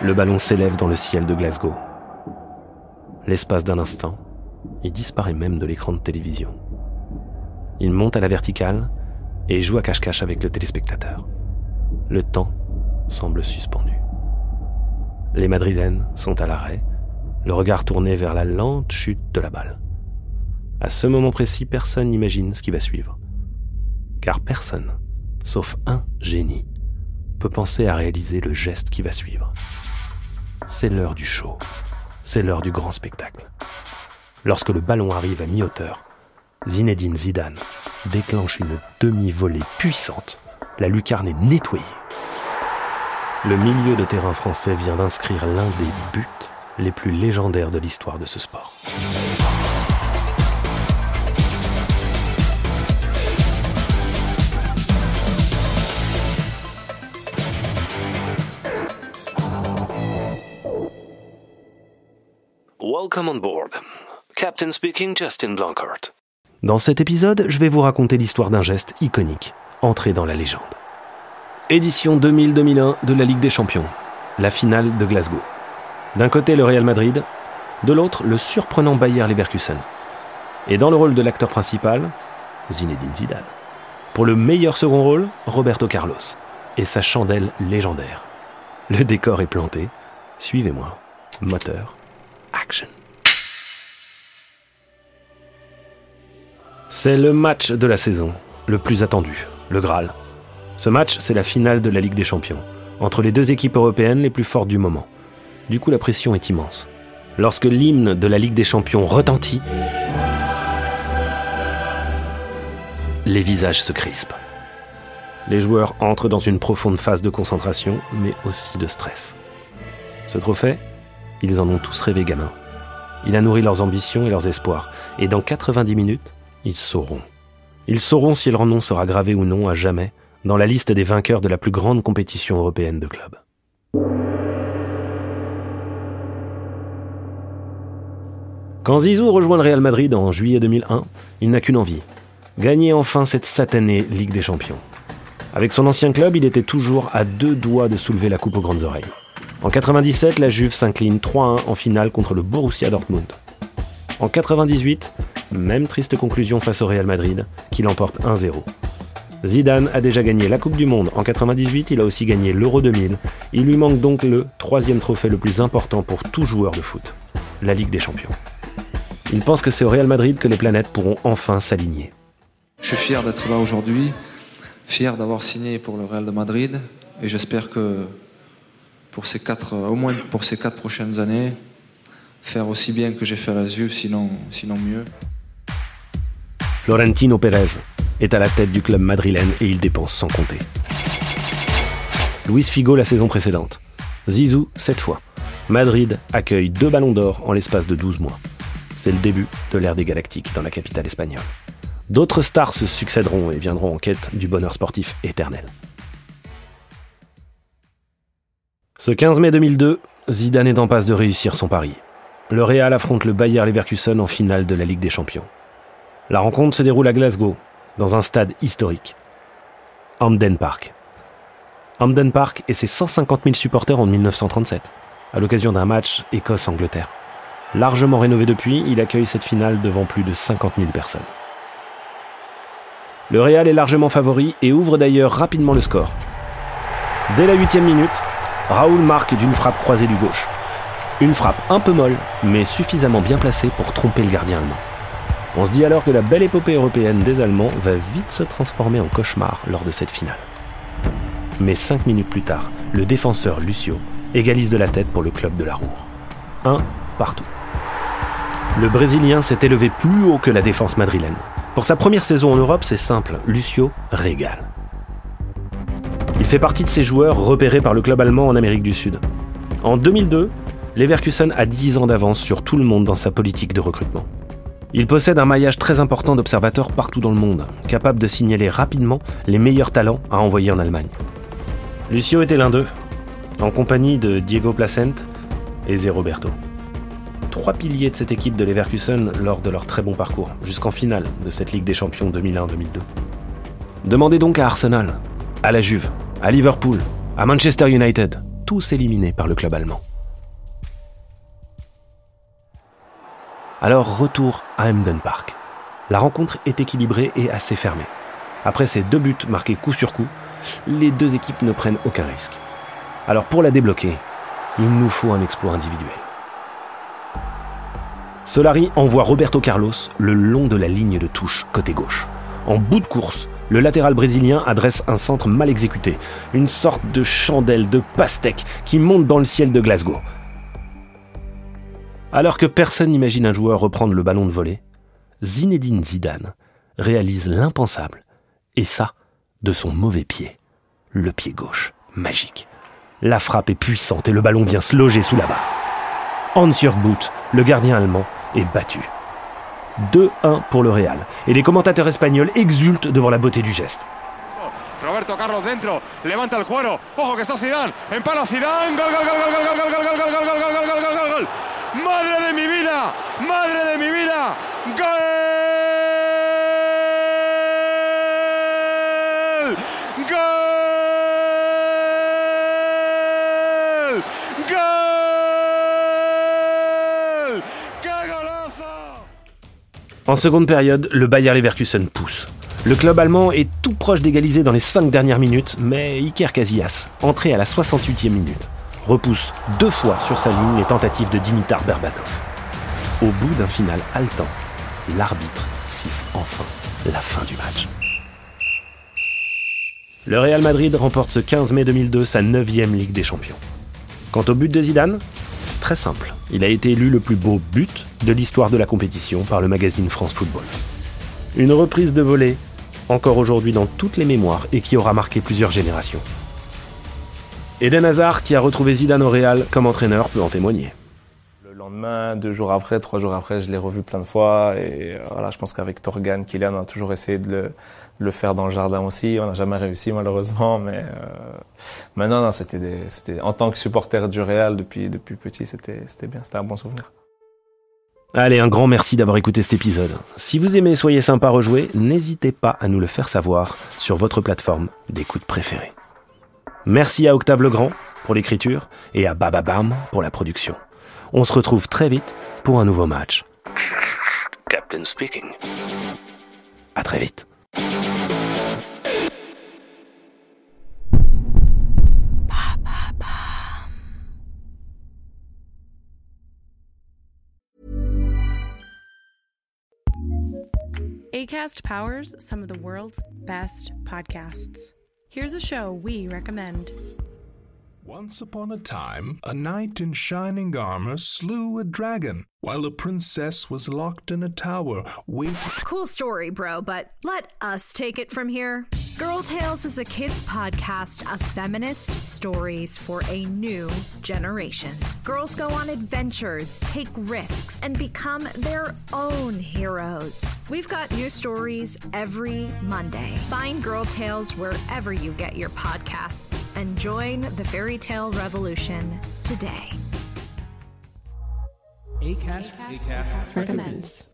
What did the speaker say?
Le ballon s'élève dans le ciel de Glasgow. L'espace d'un instant, il disparaît même de l'écran de télévision. Il monte à la verticale et joue à cache-cache avec le téléspectateur. Le temps semble suspendu. Les Madrilènes sont à l'arrêt, le regard tourné vers la lente chute de la balle. À ce moment précis, personne n'imagine ce qui va suivre. Car personne, sauf un génie, peut penser à réaliser le geste qui va suivre. C'est l'heure du show. C'est l'heure du grand spectacle. Lorsque le ballon arrive à mi-hauteur, Zinedine Zidane déclenche une demi-volée puissante. La lucarne est nettoyée. Le milieu de terrain français vient d'inscrire l'un des buts les plus légendaires de l'histoire de ce sport. Dans cet épisode, je vais vous raconter l'histoire d'un geste iconique, entré dans la légende. Édition 2000-2001 de la Ligue des Champions, la finale de Glasgow. D'un côté le Real Madrid, de l'autre le surprenant Bayer Leverkusen. Et dans le rôle de l'acteur principal, Zinedine Zidane. Pour le meilleur second rôle, Roberto Carlos et sa chandelle légendaire. Le décor est planté. Suivez-moi. Moteur. Action. C'est le match de la saison, le plus attendu, le Graal. Ce match, c'est la finale de la Ligue des Champions, entre les deux équipes européennes les plus fortes du moment. Du coup, la pression est immense. Lorsque l'hymne de la Ligue des Champions retentit, les visages se crispent. Les joueurs entrent dans une profonde phase de concentration, mais aussi de stress. Ce trophée, ils en ont tous rêvé gamin. Il a nourri leurs ambitions et leurs espoirs, et dans 90 minutes, ils sauront. Ils sauront si leur nom sera gravé ou non à jamais dans la liste des vainqueurs de la plus grande compétition européenne de clubs. Quand Zizou rejoint le Real Madrid en juillet 2001, il n'a qu'une envie gagner enfin cette satanée Ligue des Champions. Avec son ancien club, il était toujours à deux doigts de soulever la coupe aux grandes oreilles. En 97, la Juve s'incline 3-1 en finale contre le Borussia Dortmund. En 98, même triste conclusion face au Real Madrid, qui l'emporte 1-0. Zidane a déjà gagné la Coupe du Monde en 98, il a aussi gagné l'Euro 2000. Il lui manque donc le troisième trophée le plus important pour tout joueur de foot, la Ligue des Champions. Il pense que c'est au Real Madrid que les planètes pourront enfin s'aligner. Je suis fier d'être là aujourd'hui, fier d'avoir signé pour le Real de Madrid, et j'espère que pour ces quatre, au moins pour ces quatre prochaines années, faire aussi bien que j'ai fait à la sinon mieux. Florentino Pérez, est à la tête du club madrilène et il dépense sans compter. Luis Figo la saison précédente. Zizou cette fois. Madrid accueille deux ballons d'or en l'espace de 12 mois. C'est le début de l'ère des Galactiques dans la capitale espagnole. D'autres stars se succéderont et viendront en quête du bonheur sportif éternel. Ce 15 mai 2002, Zidane est en passe de réussir son pari. Le Real affronte le Bayer Leverkusen en finale de la Ligue des Champions. La rencontre se déroule à Glasgow, dans un stade historique. Hamden Park. Hamden Park et ses 150 000 supporters en 1937, à l'occasion d'un match Écosse-Angleterre. Largement rénové depuis, il accueille cette finale devant plus de 50 000 personnes. Le Real est largement favori et ouvre d'ailleurs rapidement le score. Dès la huitième minute, Raoul marque d'une frappe croisée du gauche. Une frappe un peu molle, mais suffisamment bien placée pour tromper le gardien allemand. On se dit alors que la belle épopée européenne des Allemands va vite se transformer en cauchemar lors de cette finale. Mais cinq minutes plus tard, le défenseur Lucio égalise de la tête pour le club de la Roure. Un partout. Le Brésilien s'est élevé plus haut que la défense madrilène. Pour sa première saison en Europe, c'est simple, Lucio régale. Il fait partie de ces joueurs repérés par le club allemand en Amérique du Sud. En 2002, Leverkusen a 10 ans d'avance sur tout le monde dans sa politique de recrutement. Il possède un maillage très important d'observateurs partout dans le monde, capable de signaler rapidement les meilleurs talents à envoyer en Allemagne. Lucio était l'un d'eux, en compagnie de Diego Placent et Zé Roberto. Trois piliers de cette équipe de Leverkusen lors de leur très bon parcours, jusqu'en finale de cette Ligue des Champions 2001-2002. Demandez donc à Arsenal, à la Juve, à Liverpool, à Manchester United, tous éliminés par le club allemand. Alors retour à Emden Park. La rencontre est équilibrée et assez fermée. Après ces deux buts marqués coup sur coup, les deux équipes ne prennent aucun risque. Alors pour la débloquer, il nous faut un exploit individuel. Solari envoie Roberto Carlos le long de la ligne de touche côté gauche. En bout de course, le latéral brésilien adresse un centre mal exécuté, une sorte de chandelle de pastèque qui monte dans le ciel de Glasgow. Alors que personne n'imagine un joueur reprendre le ballon de volée, Zinedine Zidane réalise l'impensable, et ça, de son mauvais pied, le pied gauche, magique. La frappe est puissante et le ballon vient se loger sous la base. Hans Boot, le gardien allemand, est battu. 2-1 pour le Real. Et les commentateurs espagnols exultent devant la beauté du geste. Roberto Carlos dentro, levanta cuero, ojo que Zidane, Zidane, madre de mi vida, madre de mi vida, gol, En seconde période, le Bayer Leverkusen pousse. Le club allemand est tout proche d'égaliser dans les 5 dernières minutes, mais Iker Casillas, entré à la 68e minute, repousse deux fois sur sa ligne les tentatives de Dimitar Berbatov. Au bout d'un final haletant, l'arbitre siffle enfin la fin du match. Le Real Madrid remporte ce 15 mai 2002 sa 9e Ligue des Champions. Quant au but de Zidane, très simple. Il a été élu le plus beau but de l'histoire de la compétition par le magazine France Football. Une reprise de volée, encore aujourd'hui dans toutes les mémoires et qui aura marqué plusieurs générations. Eden Hazard, qui a retrouvé Zidane au Real comme entraîneur, peut en témoigner. Le lendemain, deux jours après, trois jours après, je l'ai revu plein de fois. Et euh, voilà, je pense qu'avec Torgan, Kylian, on a toujours essayé de le, le faire dans le jardin aussi. On n'a jamais réussi malheureusement, mais euh, maintenant, non, c'était, c'était en tant que supporter du Real depuis depuis petit, c'était c'était bien, c'était un bon souvenir. Allez, un grand merci d'avoir écouté cet épisode. Si vous aimez Soyez sympa rejouer, n'hésitez pas à nous le faire savoir sur votre plateforme d'écoute préférée. Merci à Octave Legrand pour l'écriture et à Bababam pour la production. On se retrouve très vite pour un nouveau match. Captain speaking. À très vite. ACAST powers some of the world's best podcasts. Here's a show we recommend. Once upon a time, a knight in shining armor slew a dragon while a princess was locked in a tower waiting. Cool story, bro, but let us take it from here. Girl Tales is a kids' podcast of feminist stories for a new generation. Girls go on adventures, take risks, and become their own heroes. We've got new stories every Monday. Find Girl Tales wherever you get your podcasts and join the fairy tale revolution today. ACAST, ACAST recommends.